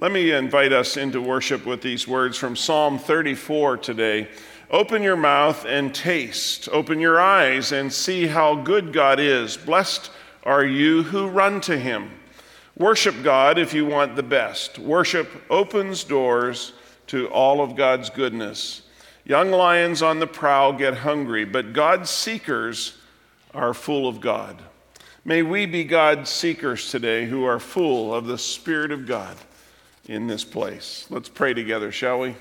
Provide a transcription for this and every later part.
Let me invite us into worship with these words from Psalm 34 today. Open your mouth and taste. Open your eyes and see how good God is. Blessed are you who run to him. Worship God if you want the best. Worship opens doors to all of God's goodness. Young lions on the prowl get hungry, but God's seekers are full of God. May we be God's seekers today who are full of the Spirit of God in this place. Let's pray together, shall we?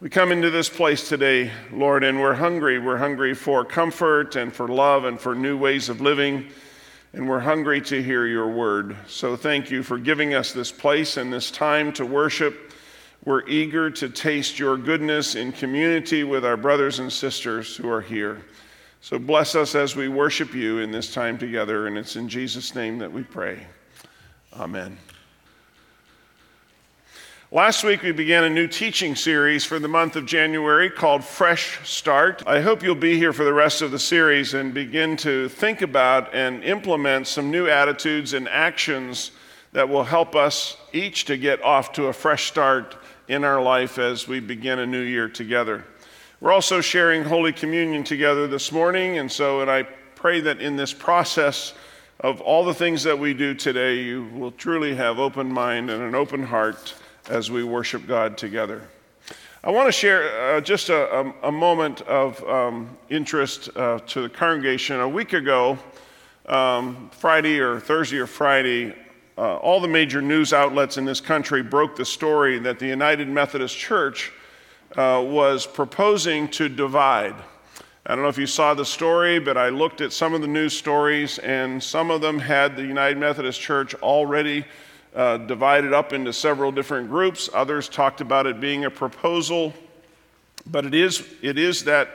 We come into this place today, Lord, and we're hungry. We're hungry for comfort and for love and for new ways of living, and we're hungry to hear your word. So thank you for giving us this place and this time to worship. We're eager to taste your goodness in community with our brothers and sisters who are here. So bless us as we worship you in this time together, and it's in Jesus' name that we pray. Amen. Last week, we began a new teaching series for the month of January called Fresh Start. I hope you'll be here for the rest of the series and begin to think about and implement some new attitudes and actions that will help us each to get off to a fresh start in our life as we begin a new year together. We're also sharing Holy Communion together this morning, and so, and I pray that in this process of all the things that we do today, you will truly have open mind and an open heart as we worship God together. I want to share uh, just a, a, a, moment of um, interest uh, to the congregation. A week ago, um, Friday or Thursday or Friday, uh, all the major news outlets in this country broke the story that the United Methodist Church uh, was proposing to divide. I don't know if you saw the story, but I looked at some of the news stories, and some of them had the United Methodist Church already uh, divided up into several different groups. Others talked about it being a proposal, but it is, it is that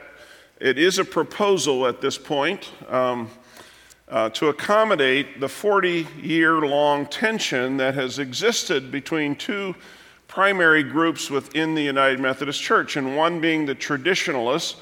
it is a proposal at this point. Um, uh, to accommodate the 40 year long tension that has existed between two primary groups within the United Methodist Church, and one being the traditionalists,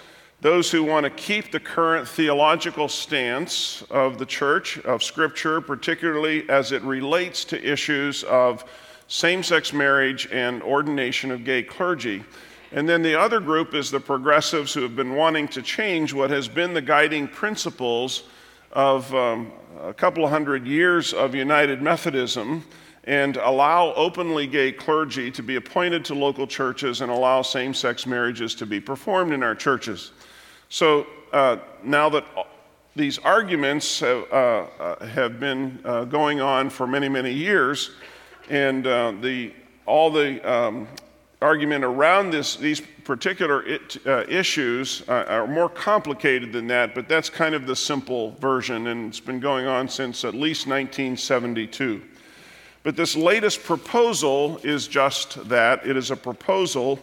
those who want to keep the current theological stance of the church, of Scripture, particularly as it relates to issues of same sex marriage and ordination of gay clergy. And then the other group is the progressives who have been wanting to change what has been the guiding principles of um, a couple hundred years of United Methodism and allow openly gay clergy to be appointed to local churches and allow same sex marriages to be performed in our churches. So uh, now that these arguments have, uh, uh, have been uh, going on for many, many years, and uh, the, all the um, argument around this, these particular it, issues are more complicated than that, but that's kind of the simple version, and it's been going on since at least 1972. But this latest proposal is just that it is a proposal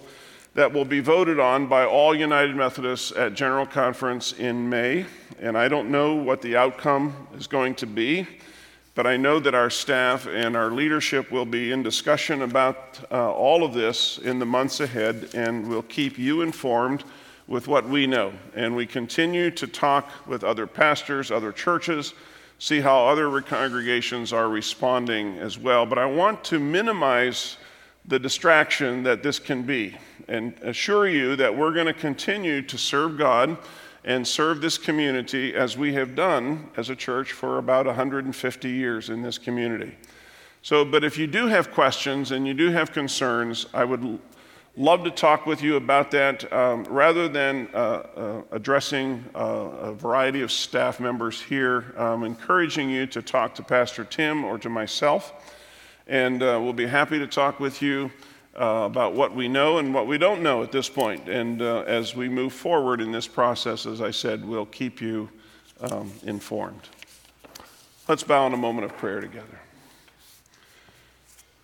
that will be voted on by all United Methodists at General Conference in May, and I don't know what the outcome is going to be. But I know that our staff and our leadership will be in discussion about uh, all of this in the months ahead, and we'll keep you informed with what we know. And we continue to talk with other pastors, other churches, see how other congregations are responding as well. But I want to minimize the distraction that this can be and assure you that we're going to continue to serve God and serve this community as we have done as a church for about 150 years in this community. So, but if you do have questions and you do have concerns, I would love to talk with you about that um, rather than uh, uh, addressing uh, a variety of staff members here. I'm encouraging you to talk to Pastor Tim or to myself, and uh, we'll be happy to talk with you uh, about what we know and what we don't know at this point. And uh, as we move forward in this process, as I said, we'll keep you um, informed. Let's bow in a moment of prayer together.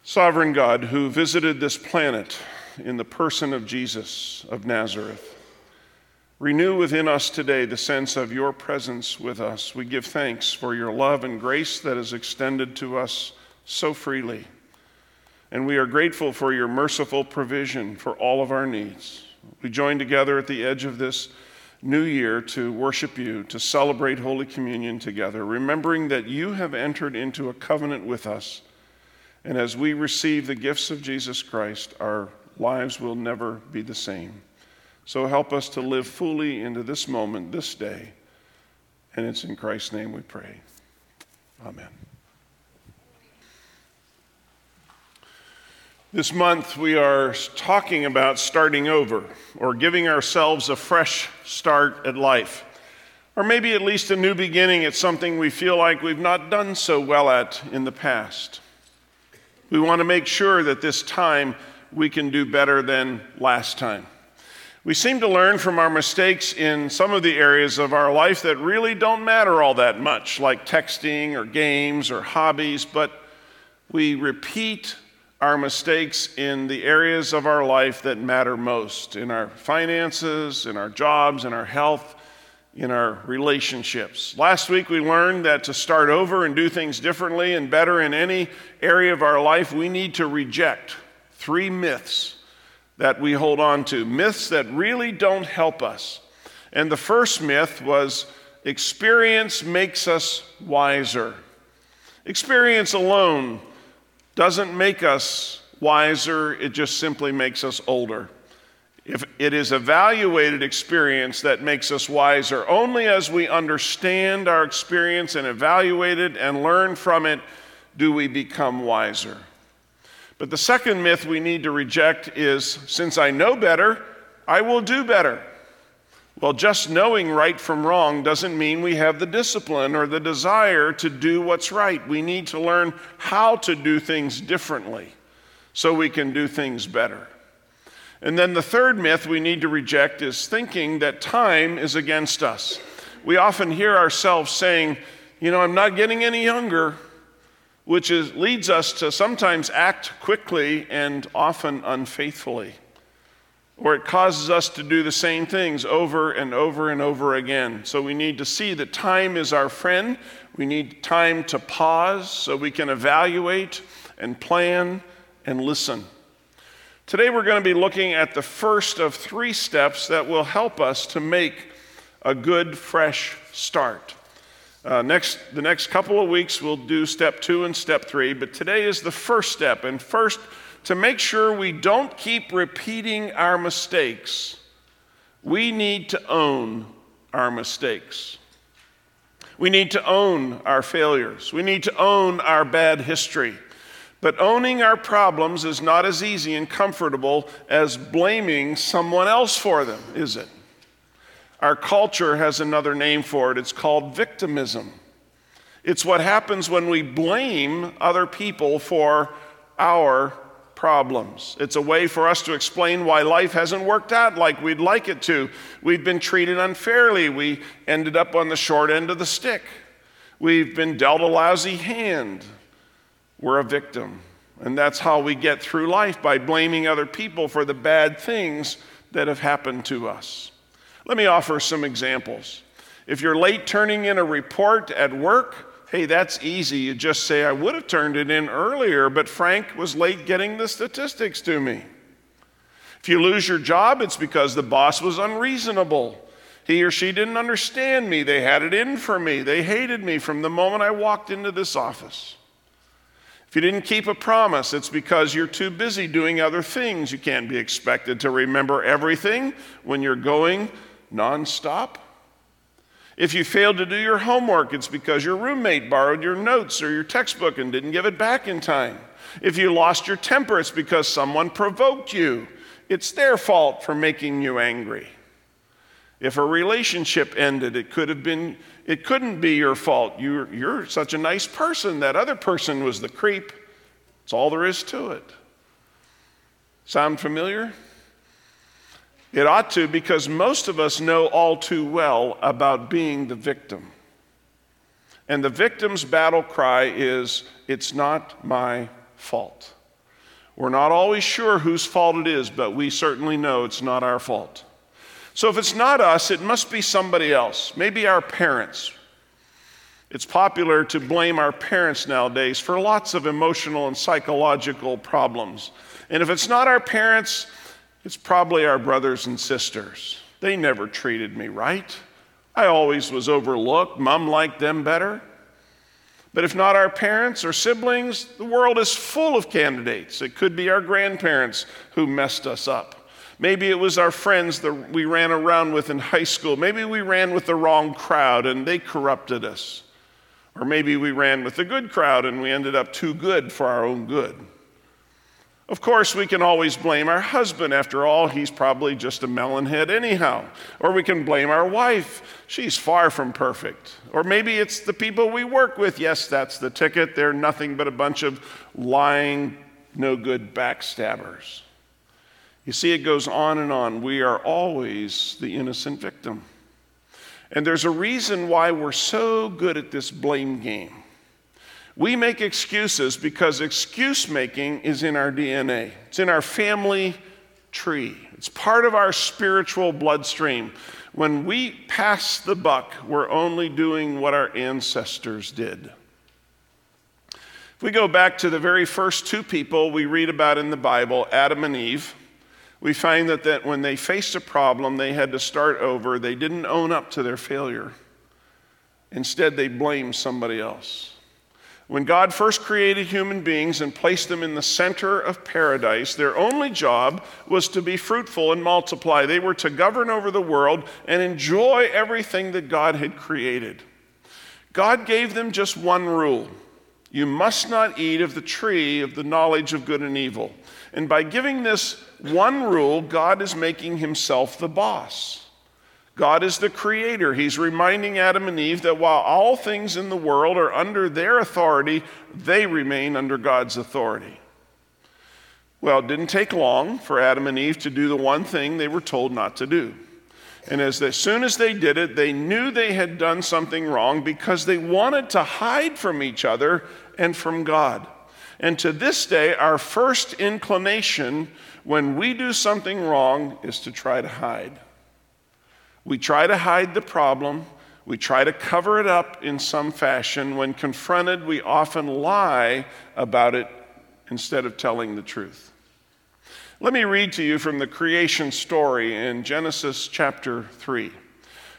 Sovereign God, who visited this planet in the person of Jesus of Nazareth, renew within us today the sense of your presence with us. We give thanks for your love and grace that is extended to us so freely. And we are grateful for your merciful provision for all of our needs. We join together at the edge of this new year to worship you, to celebrate Holy Communion together, remembering that you have entered into a covenant with us And as we receive the gifts of Jesus Christ, our lives will never be the same. So help us to live fully into this moment, this day. And it's in Christ's name we pray. Amen. This month, we are talking about starting over or giving ourselves a fresh start at life. Or maybe at least a new beginning at something we feel like we've not done so well at in the past. We want to make sure that this time we can do better than last time. We seem to learn from our mistakes in some of the areas of our life that really don't matter all that much, like texting or games or hobbies, but we repeat our mistakes in the areas of our life that matter most in our finances, in our jobs, in our health, in our relationships. Last week we learned that to start over and do things differently and better in any area of our life, we need to reject three myths that we hold on to, myths that really don't help us. And the first myth was experience makes us wiser. Experience alone doesn't make us wiser, it just simply makes us older. If it is evaluated experience that makes us wiser, only as we understand our experience and evaluate it and learn from it do we become wiser. But the second myth we need to reject is since I know better, I will do better. Well, just knowing right from wrong doesn't mean we have the discipline or the desire to do what's right. We need to learn how to do things differently so we can do things better. And then the third myth we need to reject is thinking that time is against us. We often hear ourselves saying, you know, I'm not getting any younger, which is, leads us to sometimes act quickly and often unfaithfully. Or it causes us to do the same things over and over and over again. So we need to see that time is our friend. We need time to pause so we can evaluate and plan and listen. Today, we're going to be looking at the first of three steps that will help us to make a good, fresh start. Uh, next, the next couple of weeks, we'll do step two and step three, but today is the first step. And first, to make sure we don't keep repeating our mistakes, we need to own our mistakes. We need to own our failures. We need to own our bad history. But owning our problems is not as easy and comfortable as blaming someone else for them, is it? Our culture has another name for it. It's called victimism. It's what happens when we blame other people for our problems. It's a way for us to explain why life hasn't worked out like we'd like it to. We've been treated unfairly. We ended up on the short end of the stick. We've been dealt a lousy hand. We're a victim. And that's how we get through life by blaming other people for the bad things that have happened to us. Let me offer some examples. If you're late turning in a report at work, hey, that's easy. You just say, I would have turned it in earlier, but Frank was late getting the statistics to me. If you lose your job, it's because the boss was unreasonable. He or she didn't understand me. They had it in for me. They hated me from the moment I walked into this office. If you didn't keep a promise, it's because you're too busy doing other things. You can't be expected to remember everything when you're going nonstop. If you failed to do your homework, it's because your roommate borrowed your notes or your textbook and didn't give it back in time. If you lost your temper, it's because someone provoked you. It's their fault for making you angry. If a relationship ended, it could have been it couldn't be your fault. You're, you're such a nice person. That other person was the creep. That's all there is to it. Sound familiar? It ought to because most of us know all too well about being the victim. And the victim's battle cry is, It's not my fault. We're not always sure whose fault it is, but we certainly know it's not our fault. So if it's not us, it must be somebody else, maybe our parents. It's popular to blame our parents nowadays for lots of emotional and psychological problems. And if it's not our parents, it's probably our brothers and sisters. They never treated me right. I always was overlooked. Mom liked them better. But if not our parents or siblings, the world is full of candidates. It could be our grandparents who messed us up. Maybe it was our friends that we ran around with in high school. Maybe we ran with the wrong crowd and they corrupted us. Or maybe we ran with the good crowd and we ended up too good for our own good. Of course, we can always blame our husband. After all, he's probably just a melonhead anyhow. Or we can blame our wife. She's far from perfect. Or maybe it's the people we work with. Yes, that's the ticket. They're nothing but a bunch of lying, no good backstabbers. You see, it goes on and on. We are always the innocent victim. And there's a reason why we're so good at this blame game. We make excuses because excuse making is in our DNA, it's in our family tree, it's part of our spiritual bloodstream. When we pass the buck, we're only doing what our ancestors did. If we go back to the very first two people we read about in the Bible, Adam and Eve, we find that, that when they faced a problem, they had to start over. They didn't own up to their failure. Instead, they blamed somebody else. When God first created human beings and placed them in the center of paradise, their only job was to be fruitful and multiply. They were to govern over the world and enjoy everything that God had created. God gave them just one rule you must not eat of the tree of the knowledge of good and evil. And by giving this one rule, God is making himself the boss. God is the creator. He's reminding Adam and Eve that while all things in the world are under their authority, they remain under God's authority. Well, it didn't take long for Adam and Eve to do the one thing they were told not to do. And as, as soon as they did it, they knew they had done something wrong because they wanted to hide from each other and from God. And to this day, our first inclination when we do something wrong is to try to hide. We try to hide the problem. We try to cover it up in some fashion. When confronted, we often lie about it instead of telling the truth. Let me read to you from the creation story in Genesis chapter 3.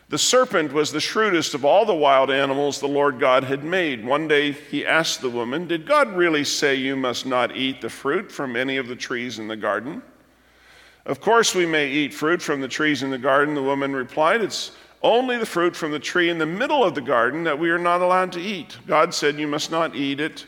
The serpent was the shrewdest of all the wild animals the Lord God had made. One day he asked the woman, Did God really say you must not eat the fruit from any of the trees in the garden? Of course, we may eat fruit from the trees in the garden, the woman replied. It's only the fruit from the tree in the middle of the garden that we are not allowed to eat. God said, You must not eat it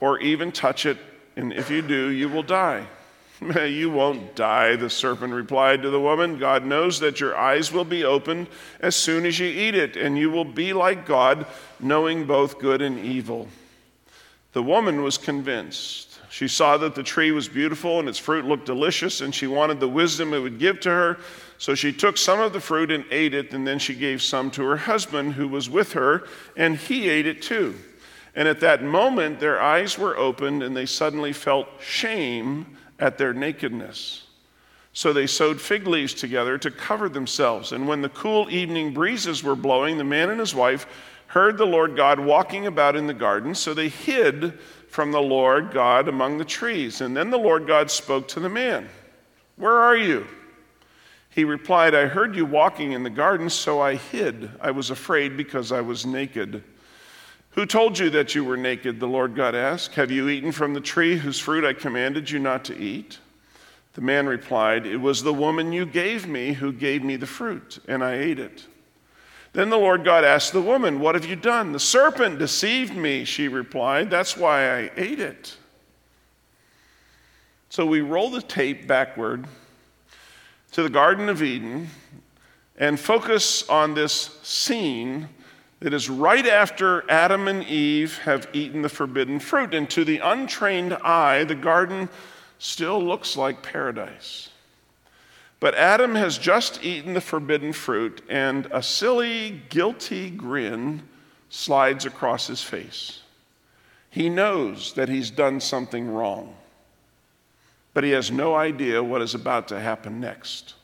or even touch it, and if you do, you will die. you won't die, the serpent replied to the woman. God knows that your eyes will be opened as soon as you eat it, and you will be like God, knowing both good and evil. The woman was convinced. She saw that the tree was beautiful and its fruit looked delicious, and she wanted the wisdom it would give to her. So she took some of the fruit and ate it, and then she gave some to her husband who was with her, and he ate it too. And at that moment, their eyes were opened, and they suddenly felt shame at their nakedness. So they sewed fig leaves together to cover themselves. And when the cool evening breezes were blowing, the man and his wife heard the Lord God walking about in the garden. So they hid from the Lord God among the trees. And then the Lord God spoke to the man, Where are you? He replied, I heard you walking in the garden, so I hid. I was afraid because I was naked. Who told you that you were naked? The Lord God asked. Have you eaten from the tree whose fruit I commanded you not to eat? The man replied, It was the woman you gave me who gave me the fruit, and I ate it. Then the Lord God asked the woman, What have you done? The serpent deceived me, she replied. That's why I ate it. So we roll the tape backward to the Garden of Eden and focus on this scene that is right after Adam and Eve have eaten the forbidden fruit. And to the untrained eye, the garden still looks like paradise. But Adam has just eaten the forbidden fruit, and a silly, guilty grin slides across his face. He knows that he's done something wrong, but he has no idea what is about to happen next.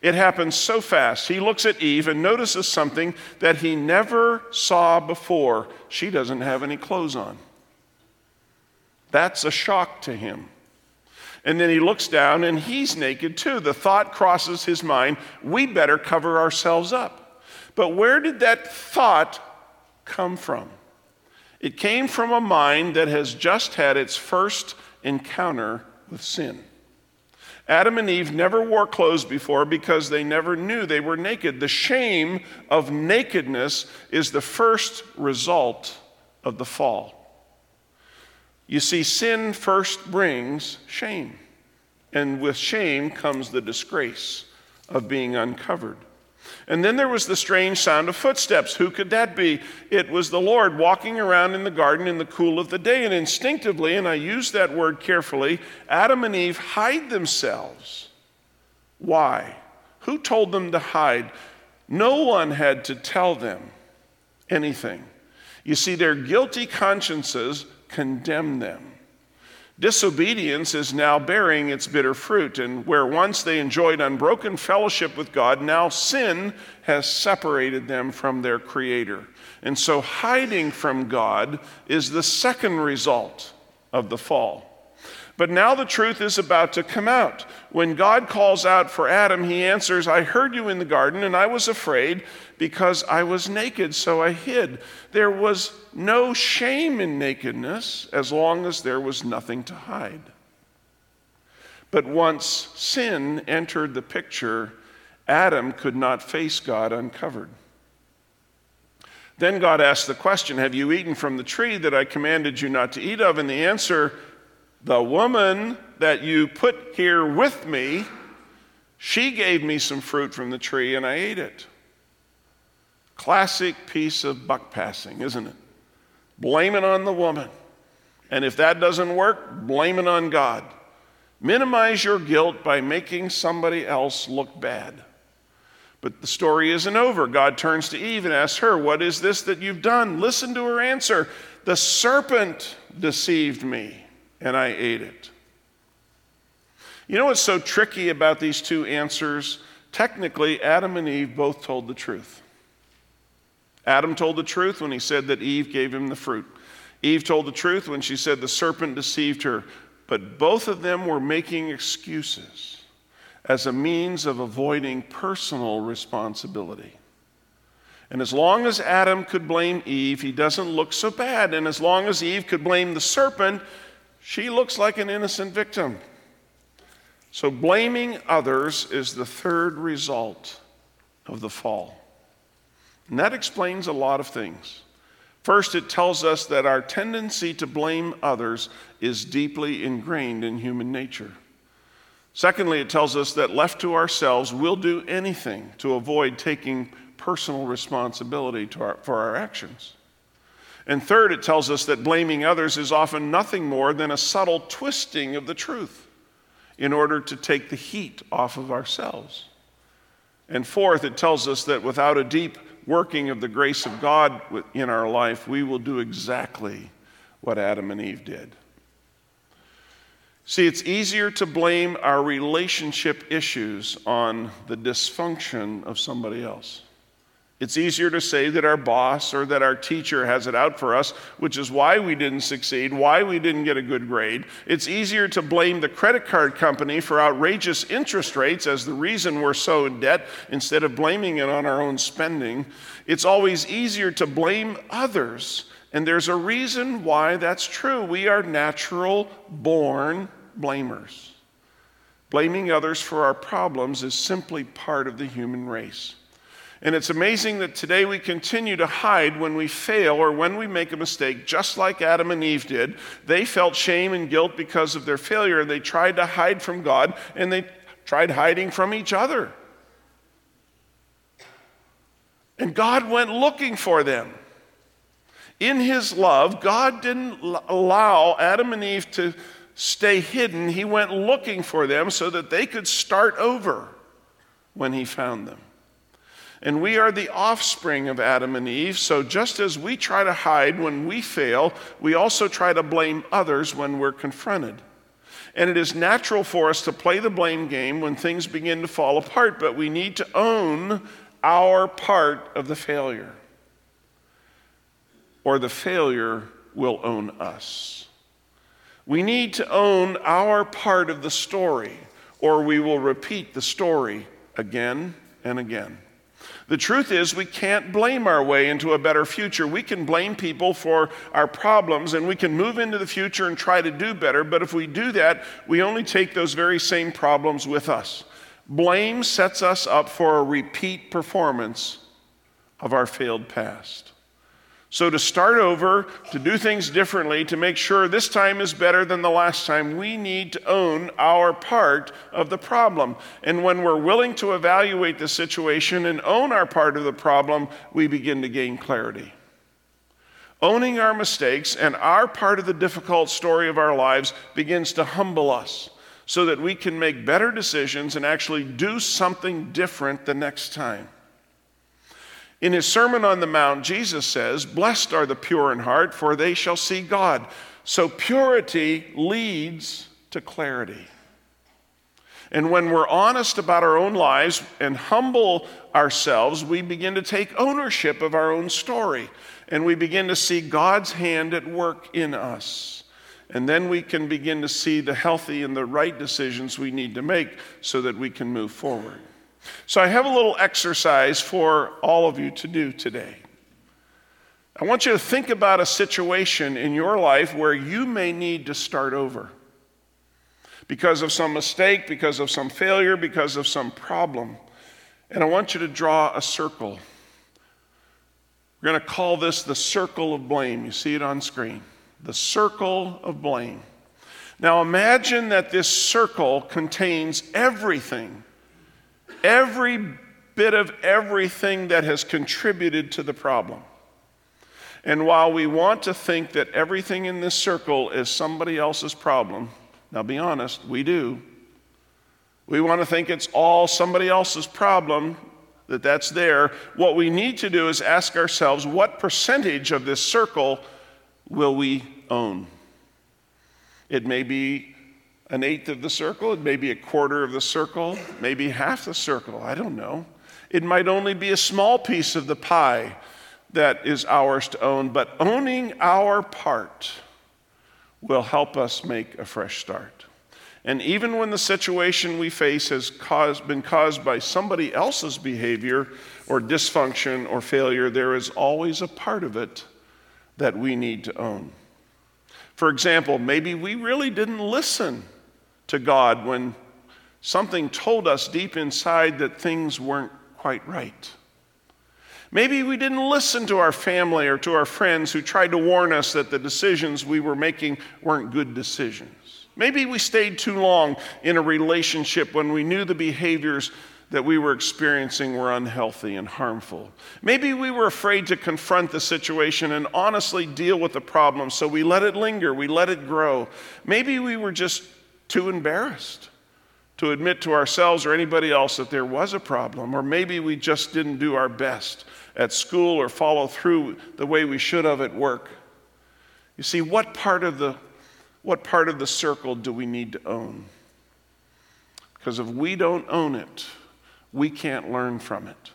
It happens so fast. He looks at Eve and notices something that he never saw before. She doesn't have any clothes on. That's a shock to him. And then he looks down and he's naked too. The thought crosses his mind we better cover ourselves up. But where did that thought come from? It came from a mind that has just had its first encounter with sin. Adam and Eve never wore clothes before because they never knew they were naked. The shame of nakedness is the first result of the fall. You see, sin first brings shame, and with shame comes the disgrace of being uncovered. And then there was the strange sound of footsteps. Who could that be? It was the Lord walking around in the garden in the cool of the day. And instinctively, and I use that word carefully, Adam and Eve hide themselves. Why? Who told them to hide? No one had to tell them anything. You see, their guilty consciences condemn them. Disobedience is now bearing its bitter fruit, and where once they enjoyed unbroken fellowship with God, now sin has separated them from their Creator. And so, hiding from God is the second result of the fall. But now the truth is about to come out. When God calls out for Adam, he answers, I heard you in the garden, and I was afraid because I was naked, so I hid. There was no shame in nakedness as long as there was nothing to hide. But once sin entered the picture, Adam could not face God uncovered. Then God asked the question Have you eaten from the tree that I commanded you not to eat of? And the answer, The woman that you put here with me, she gave me some fruit from the tree and I ate it. Classic piece of buck passing, isn't it? Blame it on the woman. And if that doesn't work, blame it on God. Minimize your guilt by making somebody else look bad. But the story isn't over. God turns to Eve and asks her, What is this that you've done? Listen to her answer. The serpent deceived me, and I ate it. You know what's so tricky about these two answers? Technically, Adam and Eve both told the truth. Adam told the truth when he said that Eve gave him the fruit. Eve told the truth when she said the serpent deceived her. But both of them were making excuses as a means of avoiding personal responsibility. And as long as Adam could blame Eve, he doesn't look so bad. And as long as Eve could blame the serpent, she looks like an innocent victim. So blaming others is the third result of the fall. And that explains a lot of things. First, it tells us that our tendency to blame others is deeply ingrained in human nature. Secondly, it tells us that left to ourselves, we'll do anything to avoid taking personal responsibility our, for our actions. And third, it tells us that blaming others is often nothing more than a subtle twisting of the truth in order to take the heat off of ourselves. And fourth, it tells us that without a deep working of the grace of God in our life, we will do exactly what Adam and Eve did. See, it's easier to blame our relationship issues on the dysfunction of somebody else. It's easier to say that our boss or that our teacher has it out for us, which is why we didn't succeed, why we didn't get a good grade. It's easier to blame the credit card company for outrageous interest rates as the reason we're so in debt instead of blaming it on our own spending. It's always easier to blame others. And there's a reason why that's true. We are natural born blamers. Blaming others for our problems is simply part of the human race. And it's amazing that today we continue to hide when we fail or when we make a mistake, just like Adam and Eve did. They felt shame and guilt because of their failure. and They tried to hide from God and they tried hiding from each other. And God went looking for them. In His love, God didn't allow Adam and Eve to stay hidden. He went looking for them so that they could start over when He found them. And we are the offspring of Adam and Eve. So just as we try to hide when we fail, we also try to blame others when we're confronted. And it is natural for us to play the blame game when things begin to fall apart, but we need to own our part of the failure, or the failure will own us. We need to own our part of the story, or we will repeat the story again and again. The truth is, we can't blame our way into a better future. We can blame people for our problems and we can move into the future and try to do better, but if we do that, we only take those very same problems with us. Blame sets us up for a repeat performance of our failed past. So, to start over, to do things differently, to make sure this time is better than the last time, we need to own our part of the problem. And when we're willing to evaluate the situation and own our part of the problem, we begin to gain clarity. Owning our mistakes and our part of the difficult story of our lives begins to humble us so that we can make better decisions and actually do something different the next time. In his Sermon on the Mount, Jesus says, Blessed are the pure in heart, for they shall see God. So purity leads to clarity. And when we're honest about our own lives and humble ourselves, we begin to take ownership of our own story. And we begin to see God's hand at work in us. And then we can begin to see the healthy and the right decisions we need to make so that we can move forward. So I have a little exercise for all of you to do today. I want you to think about a situation in your life where you may need to start over because of some mistake, because of some failure, because of some problem. And I want you to draw a circle. We're going to call this the circle of blame. You see it on screen. The circle of blame. Now imagine that this circle contains everything every bit of everything that has contributed to the problem. And while we want to think that everything in this circle is somebody else's problem, now be honest, we do. We want to think it's all somebody else's problem, that that's there. What we need to do is ask ourselves what percentage of this circle will we own? It may be an eighth of the circle, it may be a quarter of the circle, maybe half the circle, I don't know. It might only be a small piece of the pie that is ours to own, but owning our part will help us make a fresh start. And even when the situation we face has caused, been caused by somebody else's behavior or dysfunction or failure, there is always a part of it that we need to own. For example, maybe we really didn't listen to God when something told us deep inside that things weren't quite right. Maybe we didn't listen to our family or to our friends who tried to warn us that the decisions we were making weren't good decisions. Maybe we stayed too long in a relationship when we knew the behaviors that we were experiencing were unhealthy and harmful. Maybe we were afraid to confront the situation and honestly deal with the problem, so we let it linger, we let it grow. Maybe we were just too embarrassed to admit to ourselves or anybody else that there was a problem, or maybe we just didn't do our best at school or follow through the way we should have at work. You see, what part of the, what part of the circle do we need to own? Because if we don't own it, we can't learn from it.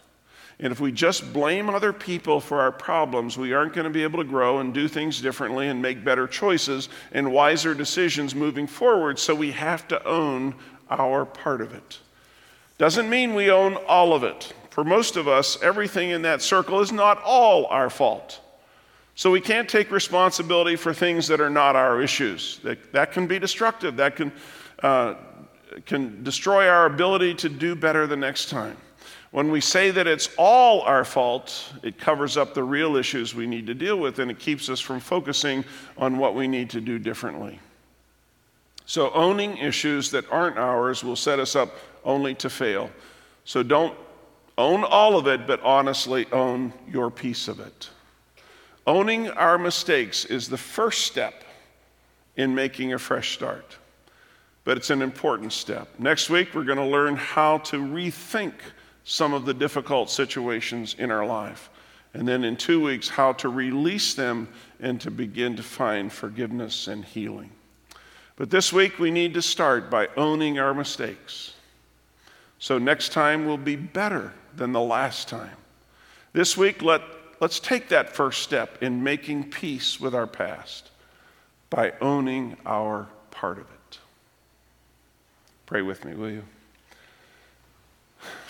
And if we just blame other people for our problems, we aren't going to be able to grow and do things differently and make better choices and wiser decisions moving forward. So we have to own our part of it. Doesn't mean we own all of it. For most of us, everything in that circle is not all our fault. So we can't take responsibility for things that are not our issues. That, that can be destructive, that can, uh, can destroy our ability to do better the next time. When we say that it's all our fault, it covers up the real issues we need to deal with and it keeps us from focusing on what we need to do differently. So, owning issues that aren't ours will set us up only to fail. So, don't own all of it, but honestly own your piece of it. Owning our mistakes is the first step in making a fresh start, but it's an important step. Next week, we're going to learn how to rethink some of the difficult situations in our life. And then in two weeks, how to release them and to begin to find forgiveness and healing. But this week, we need to start by owning our mistakes. So next time will be better than the last time. This week, let, let's take that first step in making peace with our past by owning our part of it. Pray with me, will you?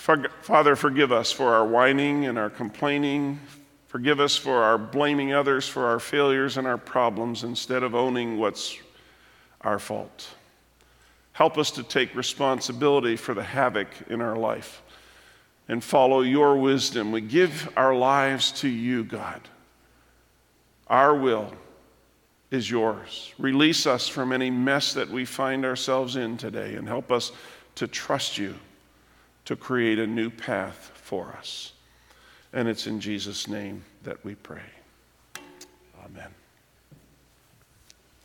Father, forgive us for our whining and our complaining. Forgive us for our blaming others for our failures and our problems instead of owning what's our fault. Help us to take responsibility for the havoc in our life and follow your wisdom. We give our lives to you, God. Our will is yours. Release us from any mess that we find ourselves in today and help us to trust you to create a new path for us. And it's in Jesus' name that we pray. Amen.